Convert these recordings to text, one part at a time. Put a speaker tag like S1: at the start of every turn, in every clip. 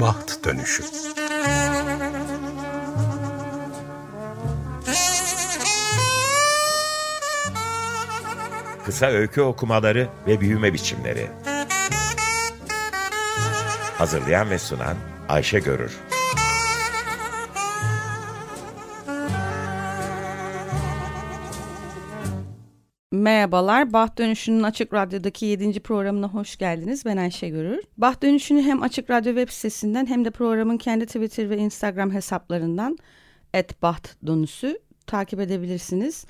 S1: Baht Dönüşü.
S2: Kısa öykü okumaları ve büyüme biçimleri. Hazırlayan ve sunan Ayşe Görür
S3: Merhabalar, Baht Dönüşü'nün Açık Radyo'daki 7. programına hoş geldiniz. Ben Ayşe Görür. Baht Dönüşü'nü hem Açık Radyo web sitesinden hem de programın kendi Twitter ve Instagram hesaplarından @bahtdönüşü takip edebilirsiniz.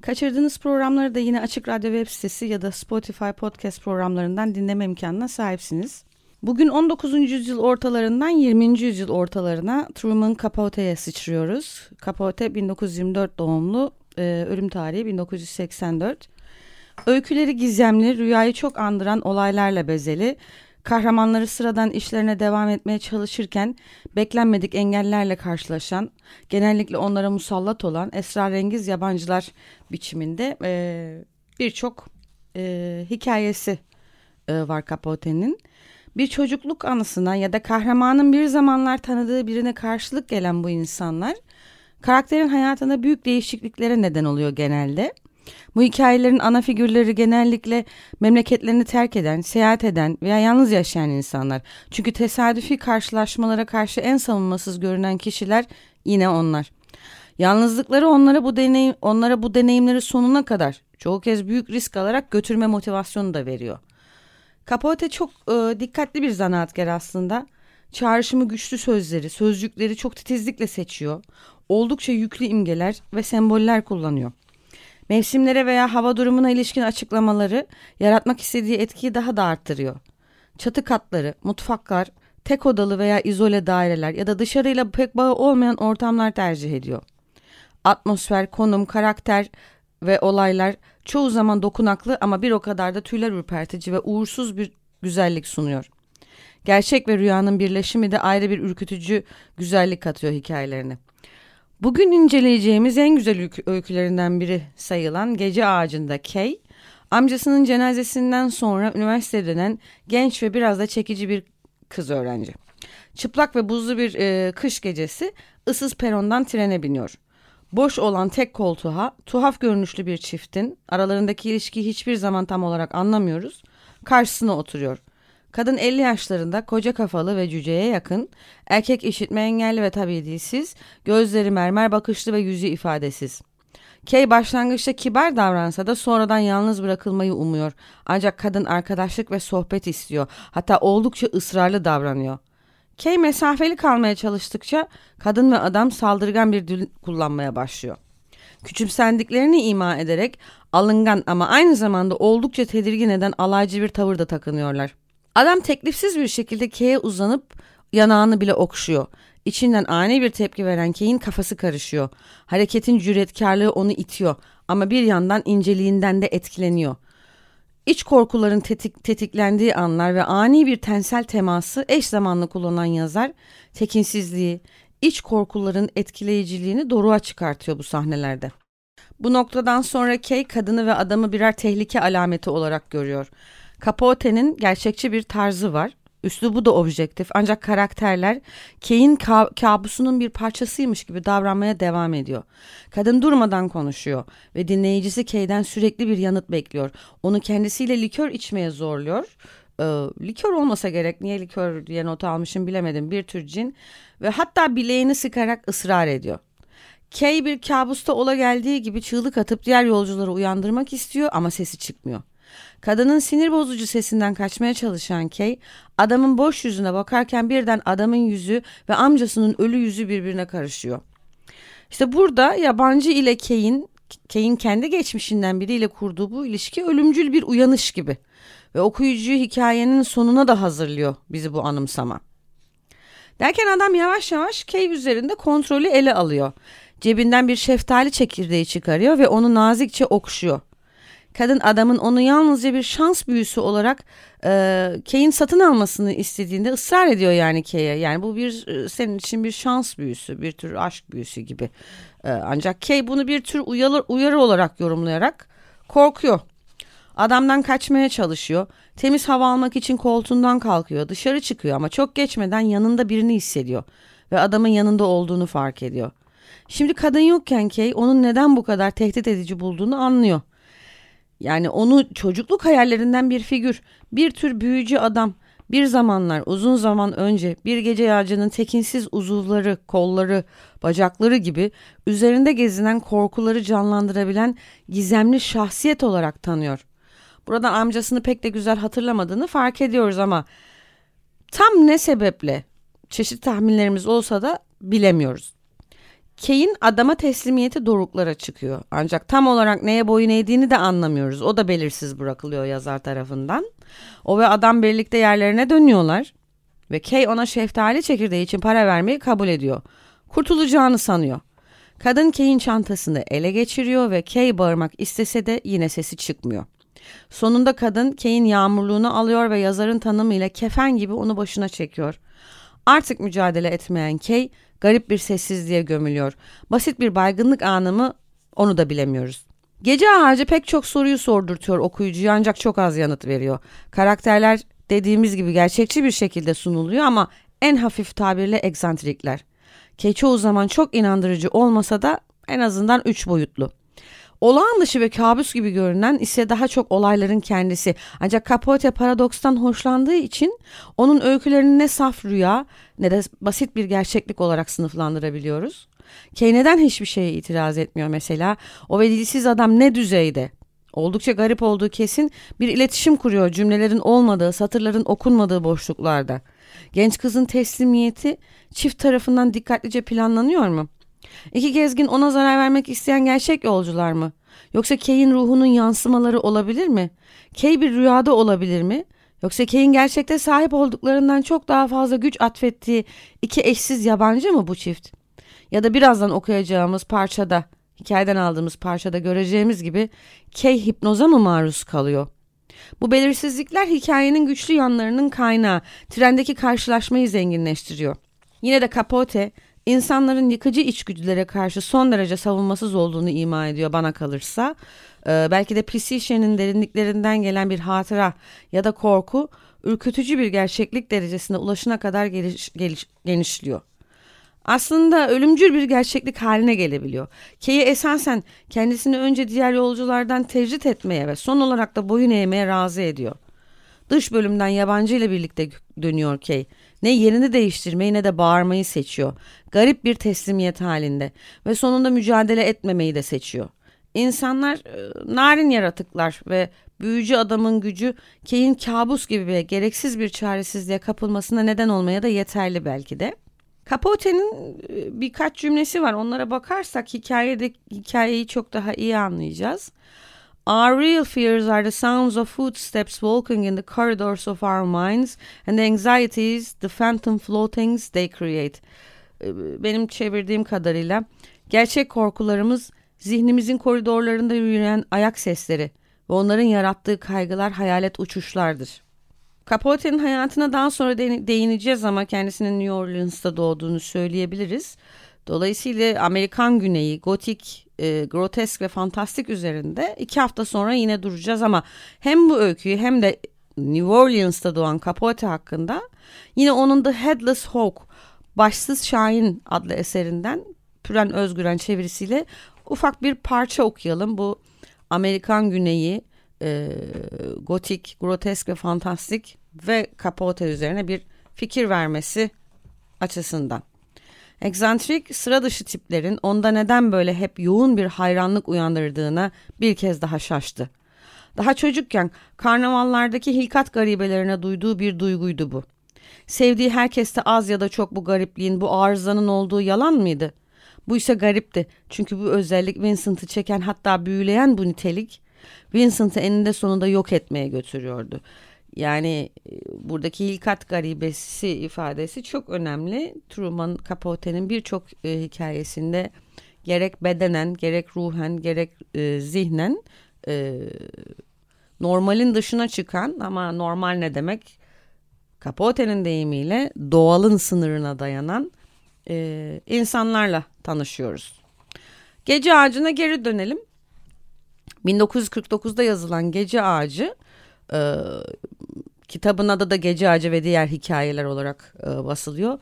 S3: Kaçırdığınız programları da yine Açık Radyo web sitesi ya da Spotify podcast programlarından dinleme imkanına sahipsiniz. Bugün 19. yüzyıl ortalarından 20. yüzyıl ortalarına Truman Capote'ye sıçrıyoruz. Capote 1924 doğumlu, ölüm tarihi 1984. Öyküleri gizemli, rüyayı çok andıran olaylarla bezeli, kahramanları sıradan işlerine devam etmeye çalışırken beklenmedik engellerle karşılaşan, genellikle onlara musallat olan esrarengiz yabancılar biçiminde e, birçok e, hikayesi e, var Capote'nin. Bir çocukluk anısına ya da kahramanın bir zamanlar tanıdığı birine karşılık gelen bu insanlar karakterin hayatında büyük değişikliklere neden oluyor genelde. Bu hikayelerin ana figürleri genellikle memleketlerini terk eden, seyahat eden veya yalnız yaşayan insanlar. Çünkü tesadüfi karşılaşmalara karşı en savunmasız görünen kişiler yine onlar. Yalnızlıkları onlara bu deneyim onlara bu deneyimleri sonuna kadar çoğu kez büyük risk alarak götürme motivasyonu da veriyor. Capote çok e, dikkatli bir zanaatkar aslında. Çağrışımı güçlü sözleri, sözcükleri çok titizlikle seçiyor. Oldukça yüklü imgeler ve semboller kullanıyor. Mevsimlere veya hava durumuna ilişkin açıklamaları yaratmak istediği etkiyi daha da arttırıyor. Çatı katları, mutfaklar, tek odalı veya izole daireler ya da dışarıyla pek bağı olmayan ortamlar tercih ediyor. Atmosfer, konum, karakter ve olaylar çoğu zaman dokunaklı ama bir o kadar da tüyler ürpertici ve uğursuz bir güzellik sunuyor. Gerçek ve rüyanın birleşimi de ayrı bir ürkütücü güzellik katıyor hikayelerine. Bugün inceleyeceğimiz en güzel öykülerinden biri sayılan Gece Ağacı'nda Kay, amcasının cenazesinden sonra üniversiteye dönen genç ve biraz da çekici bir kız öğrenci. Çıplak ve buzlu bir e, kış gecesi ıssız perondan trene biniyor. Boş olan tek koltuğa tuhaf görünüşlü bir çiftin aralarındaki ilişkiyi hiçbir zaman tam olarak anlamıyoruz. Karşısına oturuyor. Kadın 50 yaşlarında koca kafalı ve cüceye yakın, erkek işitme engelli ve tabii dilsiz, gözleri mermer bakışlı ve yüzü ifadesiz. Kay başlangıçta kibar davransa da sonradan yalnız bırakılmayı umuyor. Ancak kadın arkadaşlık ve sohbet istiyor. Hatta oldukça ısrarlı davranıyor. Kay mesafeli kalmaya çalıştıkça kadın ve adam saldırgan bir dil kullanmaya başlıyor. Küçümsendiklerini ima ederek alıngan ama aynı zamanda oldukça tedirgin eden alaycı bir tavır da takınıyorlar. Adam teklifsiz bir şekilde K'ye uzanıp yanağını bile okşuyor. İçinden ani bir tepki veren K'in kafası karışıyor. Hareketin cüretkarlığı onu itiyor ama bir yandan inceliğinden de etkileniyor. İç korkuların tetik, tetiklendiği anlar ve ani bir tensel teması eş zamanlı kullanan yazar tekinsizliği, iç korkuların etkileyiciliğini doruğa çıkartıyor bu sahnelerde. Bu noktadan sonra Kay kadını ve adamı birer tehlike alameti olarak görüyor. Capote'nin gerçekçi bir tarzı var. Üslubu da objektif ancak karakterler Kay'in ka- kabusunun bir parçasıymış gibi davranmaya devam ediyor. Kadın durmadan konuşuyor ve dinleyicisi Kay'den sürekli bir yanıt bekliyor. Onu kendisiyle likör içmeye zorluyor. Ee, likör olmasa gerek niye likör diye not almışım bilemedim bir tür cin ve hatta bileğini sıkarak ısrar ediyor. Kay bir kabusta ola geldiği gibi çığlık atıp diğer yolcuları uyandırmak istiyor ama sesi çıkmıyor. Kadının sinir bozucu sesinden kaçmaya çalışan Kay, adamın boş yüzüne bakarken birden adamın yüzü ve amcasının ölü yüzü birbirine karışıyor. İşte burada yabancı ile Kay'in Kay'in kendi geçmişinden biriyle kurduğu bu ilişki ölümcül bir uyanış gibi ve okuyucuyu hikayenin sonuna da hazırlıyor bizi bu anımsama. Derken adam yavaş yavaş Kay üzerinde kontrolü ele alıyor. Cebinden bir şeftali çekirdeği çıkarıyor ve onu nazikçe okşuyor. Kadın adamın onu yalnızca bir şans büyüsü olarak e, Kay'in satın almasını istediğinde ısrar ediyor yani Kay'e. Yani bu bir e, senin için bir şans büyüsü, bir tür aşk büyüsü gibi. E, ancak Kay bunu bir tür uyarı, uyarı olarak yorumlayarak korkuyor. Adamdan kaçmaya çalışıyor. Temiz hava almak için koltuğundan kalkıyor. Dışarı çıkıyor ama çok geçmeden yanında birini hissediyor. Ve adamın yanında olduğunu fark ediyor. Şimdi kadın yokken Kay onun neden bu kadar tehdit edici bulduğunu anlıyor. Yani onu çocukluk hayallerinden bir figür, bir tür büyücü adam. Bir zamanlar uzun zaman önce bir gece yağcının tekinsiz uzuvları, kolları, bacakları gibi üzerinde gezinen korkuları canlandırabilen gizemli şahsiyet olarak tanıyor. Burada amcasını pek de güzel hatırlamadığını fark ediyoruz ama tam ne sebeple çeşitli tahminlerimiz olsa da bilemiyoruz. Kay'in adama teslimiyeti doruklara çıkıyor. Ancak tam olarak neye boyun eğdiğini de anlamıyoruz. O da belirsiz bırakılıyor yazar tarafından. O ve adam birlikte yerlerine dönüyorlar. Ve Kay ona şeftali çekirdeği için para vermeyi kabul ediyor. Kurtulacağını sanıyor. Kadın Kay'in çantasını ele geçiriyor ve Kay bağırmak istese de yine sesi çıkmıyor. Sonunda kadın Kay'in yağmurluğunu alıyor ve yazarın tanımıyla kefen gibi onu başına çekiyor. Artık mücadele etmeyen Kay garip bir sessizliğe gömülüyor. Basit bir baygınlık anı mı onu da bilemiyoruz. Gece ağacı pek çok soruyu sordurtuyor okuyucuya ancak çok az yanıt veriyor. Karakterler dediğimiz gibi gerçekçi bir şekilde sunuluyor ama en hafif tabirle egzantrikler. Ki çoğu zaman çok inandırıcı olmasa da en azından üç boyutlu. Olağan dışı ve kabus gibi görünen ise daha çok olayların kendisi. Ancak Capote paradokstan hoşlandığı için onun öykülerini ne saf rüya ne de basit bir gerçeklik olarak sınıflandırabiliyoruz. Kay neden hiçbir şeye itiraz etmiyor mesela? O ve dilsiz adam ne düzeyde? Oldukça garip olduğu kesin bir iletişim kuruyor cümlelerin olmadığı, satırların okunmadığı boşluklarda. Genç kızın teslimiyeti çift tarafından dikkatlice planlanıyor mu? İki gezgin ona zarar vermek isteyen gerçek yolcular mı? Yoksa Kay'in ruhunun yansımaları olabilir mi? Kay bir rüyada olabilir mi? Yoksa Kay'in gerçekte sahip olduklarından çok daha fazla güç atfettiği iki eşsiz yabancı mı bu çift? Ya da birazdan okuyacağımız parçada, hikayeden aldığımız parçada göreceğimiz gibi Kay hipnoza mı maruz kalıyor? Bu belirsizlikler hikayenin güçlü yanlarının kaynağı, trendeki karşılaşmayı zenginleştiriyor. Yine de Capote insanların yıkıcı içgüdülere karşı son derece savunmasız olduğunu ima ediyor bana kalırsa. Ee, belki de Psyche'nin derinliklerinden gelen bir hatıra ya da korku ürkütücü bir gerçeklik derecesine ulaşına kadar geliş, geliş, genişliyor. Aslında ölümcül bir gerçeklik haline gelebiliyor. Kay'ı esasen kendisini önce diğer yolculardan tecrit etmeye ve son olarak da boyun eğmeye razı ediyor. Dış bölümden yabancı ile birlikte dönüyor Kay. Ne yerini değiştirmeyi ne de bağırmayı seçiyor. Garip bir teslimiyet halinde ve sonunda mücadele etmemeyi de seçiyor. İnsanlar e, narin yaratıklar ve büyücü adamın gücü Kay'in kabus gibi ve gereksiz bir çaresizliğe kapılmasına neden olmaya da yeterli belki de. Capote'nin e, birkaç cümlesi var. Onlara bakarsak hikayede hikayeyi çok daha iyi anlayacağız. Our real fears are the sounds of footsteps walking in the corridors of our minds and the anxieties, the phantom floatings they create. E, benim çevirdiğim kadarıyla gerçek korkularımız zihnimizin koridorlarında yürüyen ayak sesleri ve onların yarattığı kaygılar hayalet uçuşlardır. Capote'nin hayatına daha sonra değineceğiz ama kendisinin New Orleans'ta doğduğunu söyleyebiliriz. Dolayısıyla Amerikan güneyi, gotik, e, grotesk ve fantastik üzerinde iki hafta sonra yine duracağız ama hem bu öyküyü hem de New Orleans'ta doğan Capote hakkında yine onun The Headless Hawk, Başsız Şahin adlı eserinden Püren Özgüren çevirisiyle ufak bir parça okuyalım. Bu Amerikan güneyi, e, gotik, grotesk ve fantastik ve Capote üzerine bir fikir vermesi açısından. Egzantrik sıra dışı tiplerin onda neden böyle hep yoğun bir hayranlık uyandırdığına bir kez daha şaştı. Daha çocukken karnavallardaki hilkat garibelerine duyduğu bir duyguydu bu. Sevdiği herkeste az ya da çok bu garipliğin, bu arızanın olduğu yalan mıydı? Bu ise garipti çünkü bu özellik Vincent'ı çeken hatta büyüleyen bu nitelik Vincent'ı eninde sonunda yok etmeye götürüyordu. Yani e, buradaki hilkat garibesi ifadesi çok önemli. Truman Capote'nin birçok e, hikayesinde gerek bedenen, gerek ruhen, gerek e, zihnen e, normalin dışına çıkan ama normal ne demek? Capote'nin deyimiyle doğalın sınırına dayanan e, insanlarla tanışıyoruz. Gece ağacına geri dönelim. 1949'da yazılan Gece Ağacı e, kitabın adı da Gece Ağacı ve diğer hikayeler olarak e, basılıyor.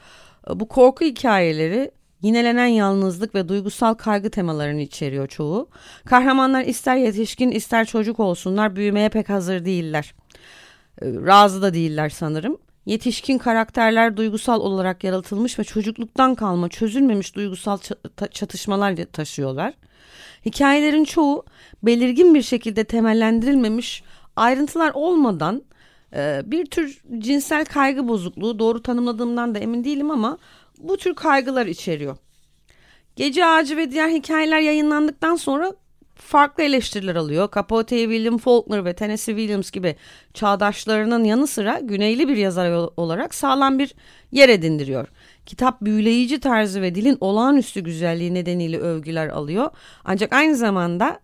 S3: E, bu korku hikayeleri yinelenen yalnızlık ve duygusal kaygı temalarını içeriyor çoğu. Kahramanlar ister yetişkin ister çocuk olsunlar büyümeye pek hazır değiller. E, razı da değiller sanırım. Yetişkin karakterler duygusal olarak yaratılmış ve çocukluktan kalma çözülmemiş duygusal çatışmalar taşıyorlar. Hikayelerin çoğu belirgin bir şekilde temellendirilmemiş ayrıntılar olmadan bir tür cinsel kaygı bozukluğu doğru tanımladığımdan da emin değilim ama bu tür kaygılar içeriyor. Gece Ağacı ve diğer hikayeler yayınlandıktan sonra farklı eleştiriler alıyor. Capote'yi William Faulkner ve Tennessee Williams gibi çağdaşlarının yanı sıra güneyli bir yazar olarak sağlam bir yer edindiriyor. Kitap büyüleyici tarzı ve dilin olağanüstü güzelliği nedeniyle övgüler alıyor. Ancak aynı zamanda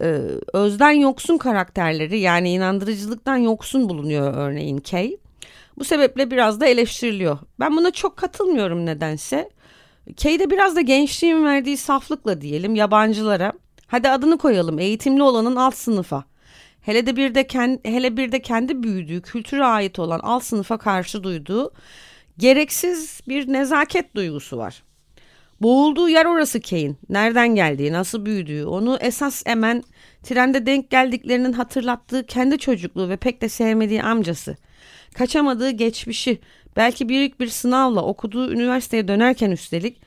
S3: e, özden yoksun karakterleri yani inandırıcılıktan yoksun bulunuyor örneğin Kay. Bu sebeple biraz da eleştiriliyor. Ben buna çok katılmıyorum nedense. Kay'de biraz da gençliğin verdiği saflıkla diyelim yabancılara hadi adını koyalım eğitimli olanın alt sınıfa. Hele de bir de kendi, hele bir de kendi büyüdüğü kültüre ait olan alt sınıfa karşı duyduğu gereksiz bir nezaket duygusu var. Boğulduğu yer orası Kane. Nereden geldiği, nasıl büyüdüğü, onu esas emen trende denk geldiklerinin hatırlattığı kendi çocukluğu ve pek de sevmediği amcası. Kaçamadığı geçmişi, belki büyük bir sınavla okuduğu üniversiteye dönerken üstelik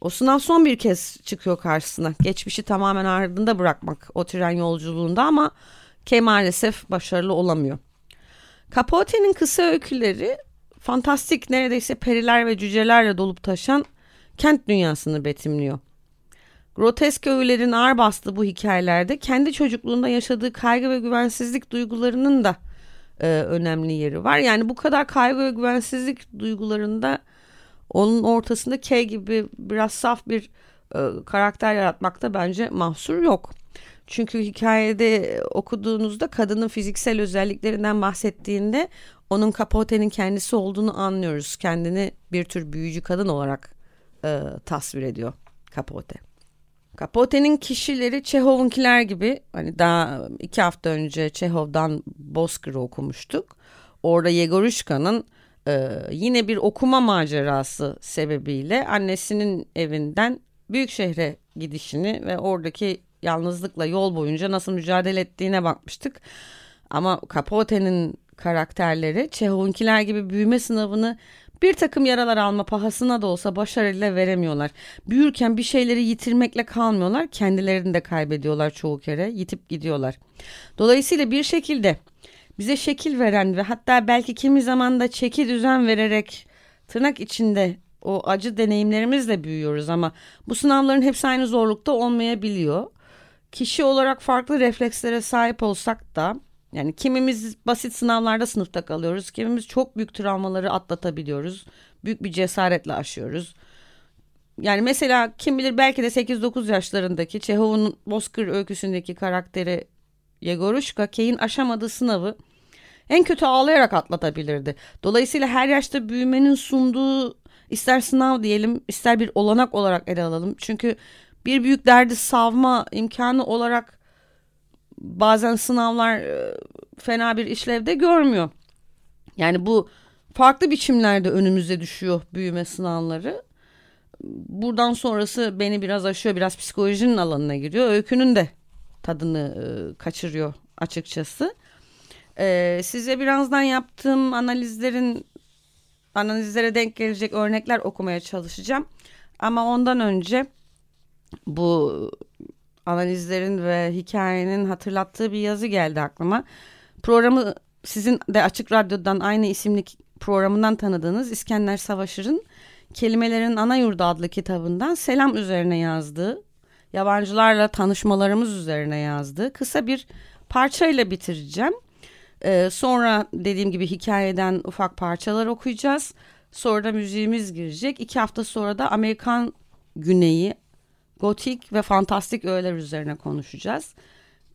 S3: o sınav son bir kez çıkıyor karşısına. Geçmişi tamamen ardında bırakmak o tren yolculuğunda ama Kay maalesef başarılı olamıyor. Capote'nin kısa öyküleri fantastik neredeyse periler ve cücelerle dolup taşan kent dünyasını betimliyor. Grotesk öğelerin ağır bastığı bu hikayelerde kendi çocukluğunda yaşadığı kaygı ve güvensizlik duygularının da e, önemli yeri var. Yani bu kadar kaygı ve güvensizlik duygularında onun ortasında K gibi biraz saf bir e, karakter yaratmakta bence mahsur yok. Çünkü hikayede okuduğunuzda kadının fiziksel özelliklerinden bahsettiğinde onun Capote'nin kendisi olduğunu anlıyoruz. Kendini bir tür büyücü kadın olarak e, tasvir ediyor Capote. Capote'nin kişileri Çehov'unkiler gibi hani daha iki hafta önce Çehov'dan Bozkır'ı okumuştuk. Orada Yegoruşka'nın e, yine bir okuma macerası sebebiyle annesinin evinden büyük şehre gidişini ve oradaki yalnızlıkla yol boyunca nasıl mücadele ettiğine bakmıştık. Ama Capote'nin karakterleri Çehov'unkiler gibi büyüme sınavını bir takım yaralar alma pahasına da olsa başarıyla veremiyorlar. Büyürken bir şeyleri yitirmekle kalmıyorlar, kendilerini de kaybediyorlar çoğu kere, yitip gidiyorlar. Dolayısıyla bir şekilde bize şekil veren ve hatta belki kimi zaman da çeki düzen vererek tırnak içinde o acı deneyimlerimizle büyüyoruz ama bu sınavların hepsi aynı zorlukta olmayabiliyor. Kişi olarak farklı reflekslere sahip olsak da yani kimimiz basit sınavlarda sınıfta kalıyoruz. Kimimiz çok büyük travmaları atlatabiliyoruz. Büyük bir cesaretle aşıyoruz. Yani mesela kim bilir belki de 8-9 yaşlarındaki Çehov'un Bozkır öyküsündeki karakteri Yegoruşka Kay'in aşamadığı sınavı en kötü ağlayarak atlatabilirdi. Dolayısıyla her yaşta büyümenin sunduğu ister sınav diyelim ister bir olanak olarak ele alalım. Çünkü bir büyük derdi savma imkanı olarak bazen sınavlar e, fena bir işlevde görmüyor. Yani bu farklı biçimlerde önümüze düşüyor büyüme sınavları. Buradan sonrası beni biraz aşıyor, biraz psikolojinin alanına giriyor. Öykünün de tadını e, kaçırıyor açıkçası. E, size birazdan yaptığım analizlerin analizlere denk gelecek örnekler okumaya çalışacağım. Ama ondan önce bu analizlerin ve hikayenin hatırlattığı bir yazı geldi aklıma. Programı sizin de Açık Radyo'dan aynı isimli programından tanıdığınız İskender Savaşır'ın Kelimelerin Ana Yurdu adlı kitabından selam üzerine yazdığı, yabancılarla tanışmalarımız üzerine yazdığı kısa bir parçayla bitireceğim. Ee, sonra dediğim gibi hikayeden ufak parçalar okuyacağız. Sonra da müziğimiz girecek. İki hafta sonra da Amerikan Güneyi, gotik ve fantastik öğeler üzerine konuşacağız.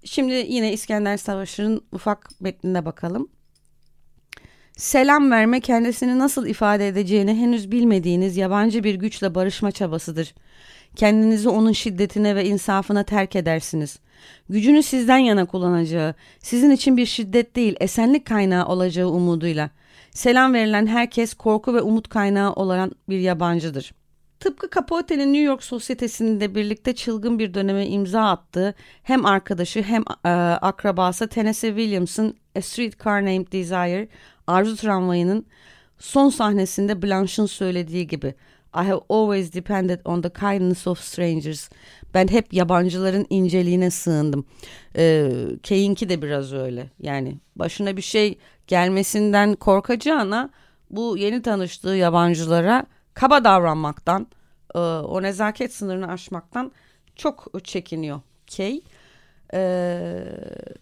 S3: Şimdi yine İskender Savaşı'nın ufak metnine bakalım. Selam verme kendisini nasıl ifade edeceğini henüz bilmediğiniz yabancı bir güçle barışma çabasıdır. Kendinizi onun şiddetine ve insafına terk edersiniz. Gücünü sizden yana kullanacağı, sizin için bir şiddet değil esenlik kaynağı olacağı umuduyla. Selam verilen herkes korku ve umut kaynağı olan bir yabancıdır. Tıpkı Capote'nin New York sosyetesinde birlikte çılgın bir döneme imza attığı hem arkadaşı hem e, akrabası Tennessee Williams'ın A Streetcar Named Desire, Arzu Tramvayı'nın son sahnesinde Blanche'ın söylediği gibi I have always depended on the kindness of strangers. Ben hep yabancıların inceliğine sığındım. Ee, Kay'inki de biraz öyle. Yani başına bir şey gelmesinden korkacağına bu yeni tanıştığı yabancılara kaba davranmaktan, e, o nezaket sınırını aşmaktan çok çekiniyor Kay. Ee,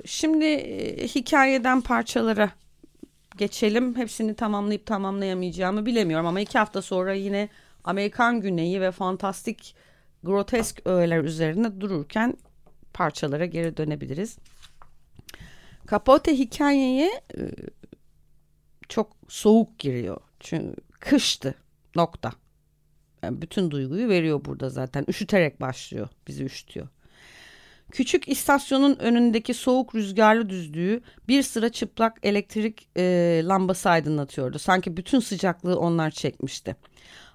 S3: şimdi e, hikayeden parçalara geçelim. Hepsini tamamlayıp tamamlayamayacağımı bilemiyorum ama iki hafta sonra yine Amerikan Güneyi ve fantastik grotesk öğeler üzerine dururken parçalara geri dönebiliriz. Capote hikayeye e, çok soğuk giriyor. Çünkü kıştı nokta. Yani bütün duyguyu veriyor burada zaten. Üşüterek başlıyor. Bizi üşütüyor. Küçük istasyonun önündeki soğuk rüzgarlı düzlüğü bir sıra çıplak elektrik e, lambası aydınlatıyordu. Sanki bütün sıcaklığı onlar çekmişti.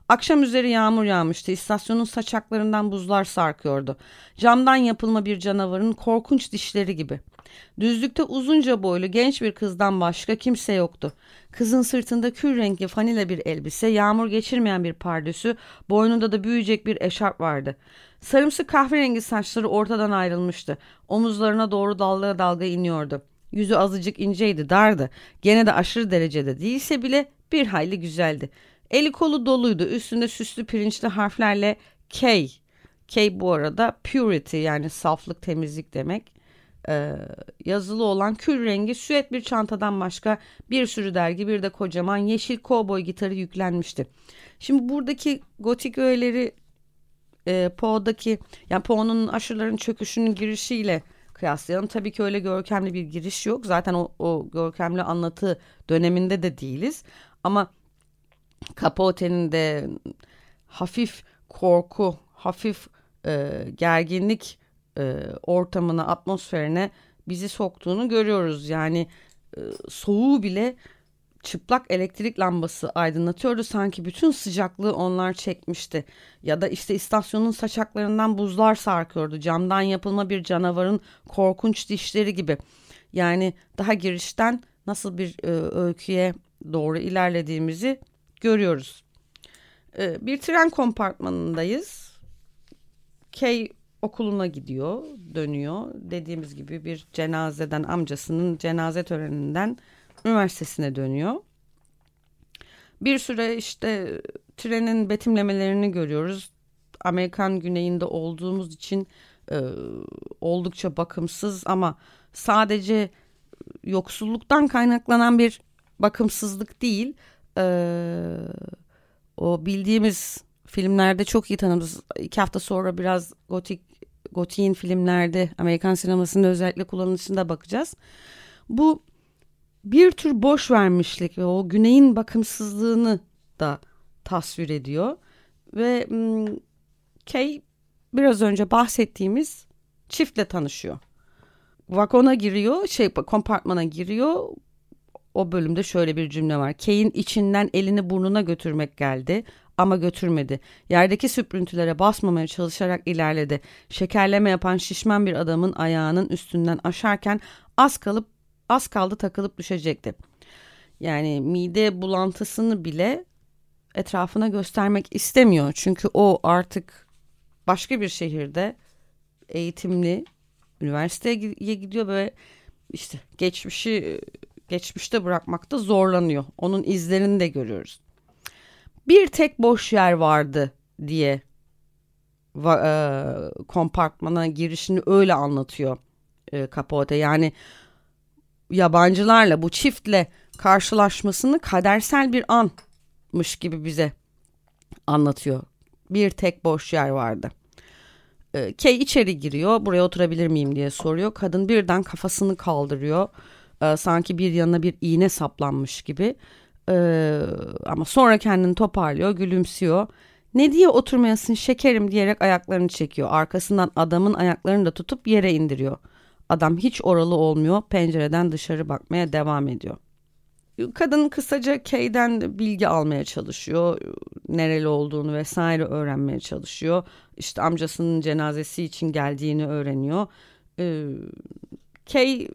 S3: Akşam üzeri yağmur yağmıştı. İstasyonun saçaklarından buzlar sarkıyordu. Camdan yapılma bir canavarın korkunç dişleri gibi. Düzlükte uzunca boylu genç bir kızdan başka kimse yoktu. Kızın sırtında kül renkli fanile bir elbise, yağmur geçirmeyen bir pardösü, boynunda da büyüyecek bir eşarp vardı. Sarımsı kahverengi saçları ortadan ayrılmıştı. Omuzlarına doğru dalga dalga iniyordu. Yüzü azıcık inceydi, dardı. Gene de aşırı derecede değilse bile bir hayli güzeldi. Eli kolu doluydu. Üstünde süslü pirinçli harflerle K. K bu arada purity yani saflık, temizlik demek. Ee, yazılı olan kül rengi süet bir çantadan başka bir sürü dergi bir de kocaman yeşil kovboy gitarı yüklenmişti. Şimdi buradaki gotik öğeleri e, Poe'daki yani Poe'nun aşırıların çöküşünün girişiyle kıyaslayalım. Tabii ki öyle görkemli bir giriş yok. Zaten o, o görkemli anlatı döneminde de değiliz. Ama Capote'nin de hafif korku, hafif e, gerginlik e, ortamına, atmosferine bizi soktuğunu görüyoruz. Yani e, soğuğu bile çıplak elektrik lambası aydınlatıyordu. Sanki bütün sıcaklığı onlar çekmişti. Ya da işte istasyonun saçaklarından buzlar sarkıyordu. Camdan yapılma bir canavarın korkunç dişleri gibi. Yani daha girişten nasıl bir e, öyküye doğru ilerlediğimizi görüyoruz. E, bir tren kompartmanındayız. Kay okuluna gidiyor, dönüyor. Dediğimiz gibi bir cenazeden amcasının cenaze töreninden üniversitesine dönüyor. Bir süre işte trenin betimlemelerini görüyoruz. Amerikan güneyinde olduğumuz için e, oldukça bakımsız ama sadece yoksulluktan kaynaklanan bir bakımsızlık değil. E, o bildiğimiz filmlerde çok iyi tanımız. İki hafta sonra biraz gotik gotiğin filmlerde Amerikan sinemasında özellikle kullanılışında bakacağız. Bu bir tür boş vermişlik ve o güneyin bakımsızlığını da tasvir ediyor. Ve Kay biraz önce bahsettiğimiz çiftle tanışıyor. Vagona giriyor, şey kompartmana giriyor. O bölümde şöyle bir cümle var. Kay'in içinden elini burnuna götürmek geldi ama götürmedi. Yerdeki süprüntülere basmamaya çalışarak ilerledi. Şekerleme yapan şişman bir adamın ayağının üstünden aşarken az kalıp az kaldı takılıp düşecekti. Yani mide bulantısını bile etrafına göstermek istemiyor. Çünkü o artık başka bir şehirde eğitimli üniversiteye gidiyor ve işte geçmişi geçmişte bırakmakta zorlanıyor. Onun izlerini de görüyoruz. Bir tek boş yer vardı diye e, kompartmana girişini öyle anlatıyor e, Capote. Yani yabancılarla bu çiftle karşılaşmasını kadersel bir anmış gibi bize anlatıyor. Bir tek boş yer vardı. Ee, Kay içeri giriyor. Buraya oturabilir miyim diye soruyor. Kadın birden kafasını kaldırıyor. Ee, sanki bir yanına bir iğne saplanmış gibi. Ee, ama sonra kendini toparlıyor, gülümsüyor. Ne diye oturmayasın şekerim diyerek ayaklarını çekiyor. Arkasından adamın ayaklarını da tutup yere indiriyor. Adam hiç oralı olmuyor. Pencereden dışarı bakmaya devam ediyor. Kadın kısaca Kay'den bilgi almaya çalışıyor. Nereli olduğunu vesaire öğrenmeye çalışıyor. İşte amcasının cenazesi için geldiğini öğreniyor. Ee, Kay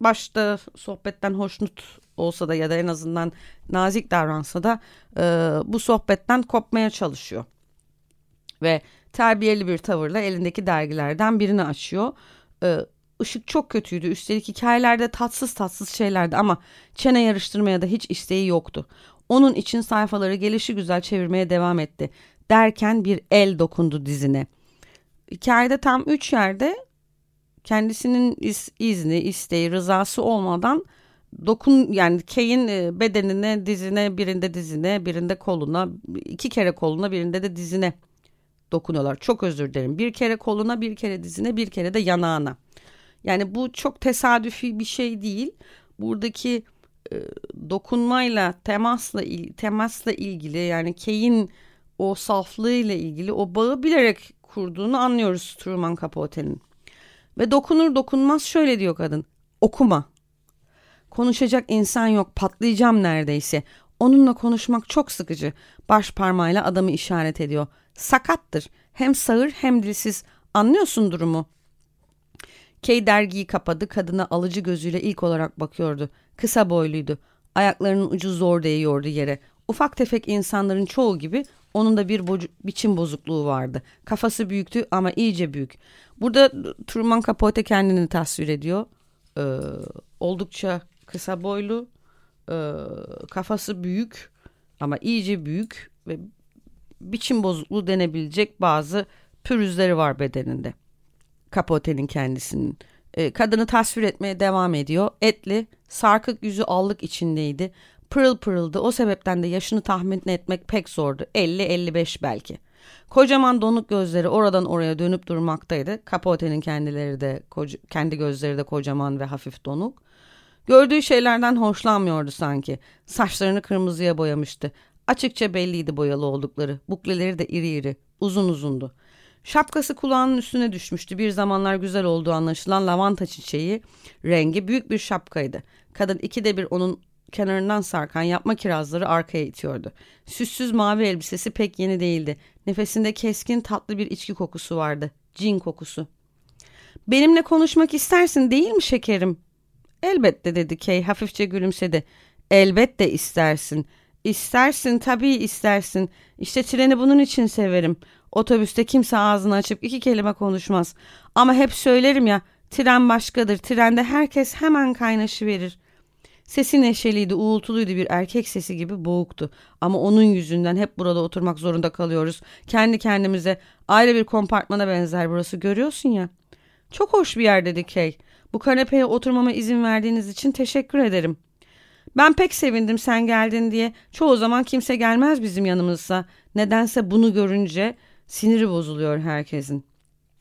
S3: başta sohbetten hoşnut olsa da ya da en azından nazik davransa da e, bu sohbetten kopmaya çalışıyor. Ve terbiyeli bir tavırla elindeki dergilerden birini açıyor. E, ışık çok kötüydü. Üstelik hikayelerde tatsız tatsız şeylerdi ama çene yarıştırmaya da hiç isteği yoktu. Onun için sayfaları gelişi güzel çevirmeye devam etti. Derken bir el dokundu dizine. Hikayede tam üç yerde kendisinin iz, izni, isteği, rızası olmadan dokun yani Kay'in e, bedenine, dizine, birinde dizine, birinde koluna, iki kere koluna, birinde de dizine dokunuyorlar. Çok özür dilerim. Bir kere koluna, bir kere dizine, bir kere de yanağına. Yani bu çok tesadüfi bir şey değil. Buradaki e, dokunmayla, temasla temasla ilgili yani Kay'in o saflığıyla ilgili o bağı bilerek kurduğunu anlıyoruz Truman Capote'nin. Ve dokunur dokunmaz şöyle diyor kadın. Okuma. Konuşacak insan yok patlayacağım neredeyse. Onunla konuşmak çok sıkıcı. Baş parmağıyla adamı işaret ediyor. Sakattır. Hem sağır hem dilsiz. Anlıyorsun durumu. Kay dergiyi kapadı. Kadına alıcı gözüyle ilk olarak bakıyordu. Kısa boyluydu. Ayaklarının ucu zor değiyordu yere. Ufak tefek insanların çoğu gibi onun da bir bocu, biçim bozukluğu vardı. Kafası büyüktü ama iyice büyük. Burada Truman Capote kendini tasvir ediyor. Ee, oldukça kısa boylu, e, kafası büyük ama iyice büyük ve biçim bozukluğu denebilecek bazı pürüzleri var bedeninde. Capote'nin kendisinin. E, kadını tasvir etmeye devam ediyor. Etli, sarkık yüzü allık içindeydi. Pırıl pırıldı. O sebepten de yaşını tahmin etmek pek zordu. 50-55 belki. Kocaman donuk gözleri oradan oraya dönüp durmaktaydı. Capote'nin kendileri de kendi gözleri de kocaman ve hafif donuk. Gördüğü şeylerden hoşlanmıyordu sanki. Saçlarını kırmızıya boyamıştı. Açıkça belliydi boyalı oldukları. Bukleleri de iri iri, uzun uzundu. Şapkası kulağının üstüne düşmüştü. Bir zamanlar güzel olduğu anlaşılan lavanta çiçeği rengi büyük bir şapkaydı. Kadın ikide bir onun kenarından sarkan yapma kirazları arkaya itiyordu. Süssüz mavi elbisesi pek yeni değildi. Nefesinde keskin tatlı bir içki kokusu vardı. Cin kokusu. Benimle konuşmak istersin değil mi şekerim? Elbette dedi Kay hafifçe gülümsedi. Elbette istersin. İstersin tabii istersin. İşte treni bunun için severim. Otobüste kimse ağzını açıp iki kelime konuşmaz. Ama hep söylerim ya tren başkadır. Trende herkes hemen kaynaşı verir. Sesi neşeliydi, uğultuluydu bir erkek sesi gibi boğuktu. Ama onun yüzünden hep burada oturmak zorunda kalıyoruz. Kendi kendimize ayrı bir kompartmana benzer burası görüyorsun ya. Çok hoş bir yer dedi Kay. Bu kanepeye oturmama izin verdiğiniz için teşekkür ederim. Ben pek sevindim sen geldin diye. Çoğu zaman kimse gelmez bizim yanımızsa. Nedense bunu görünce siniri bozuluyor herkesin.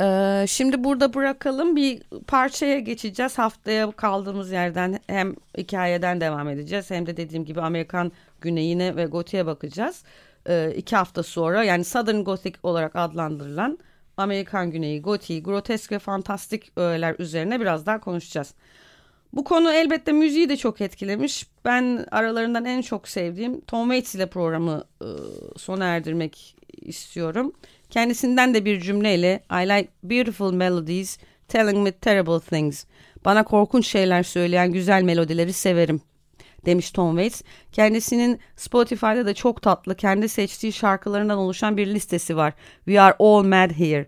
S3: Ee, şimdi burada bırakalım bir parçaya geçeceğiz. Haftaya kaldığımız yerden hem hikayeden devam edeceğiz hem de dediğim gibi Amerikan güneyine ve gotiğe bakacağız. Ee, iki hafta sonra yani Southern Gothic olarak adlandırılan Amerikan Güneyi, Gotiği, grotesk ve fantastik öğeler üzerine biraz daha konuşacağız. Bu konu elbette müziği de çok etkilemiş. Ben aralarından en çok sevdiğim Tom Waits ile programı e, sona erdirmek istiyorum. Kendisinden de bir cümleyle I like beautiful melodies telling me terrible things. Bana korkunç şeyler söyleyen güzel melodileri severim demiş Tom Waits. Kendisinin Spotify'da da çok tatlı kendi seçtiği şarkılarından oluşan bir listesi var. We are all mad here.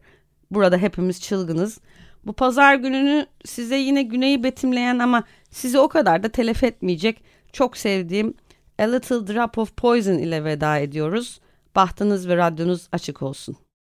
S3: Burada hepimiz çılgınız. Bu pazar gününü size yine güneyi betimleyen ama sizi o kadar da telef etmeyecek çok sevdiğim A Little Drop of Poison ile veda ediyoruz. Bahtınız ve radyonuz açık olsun.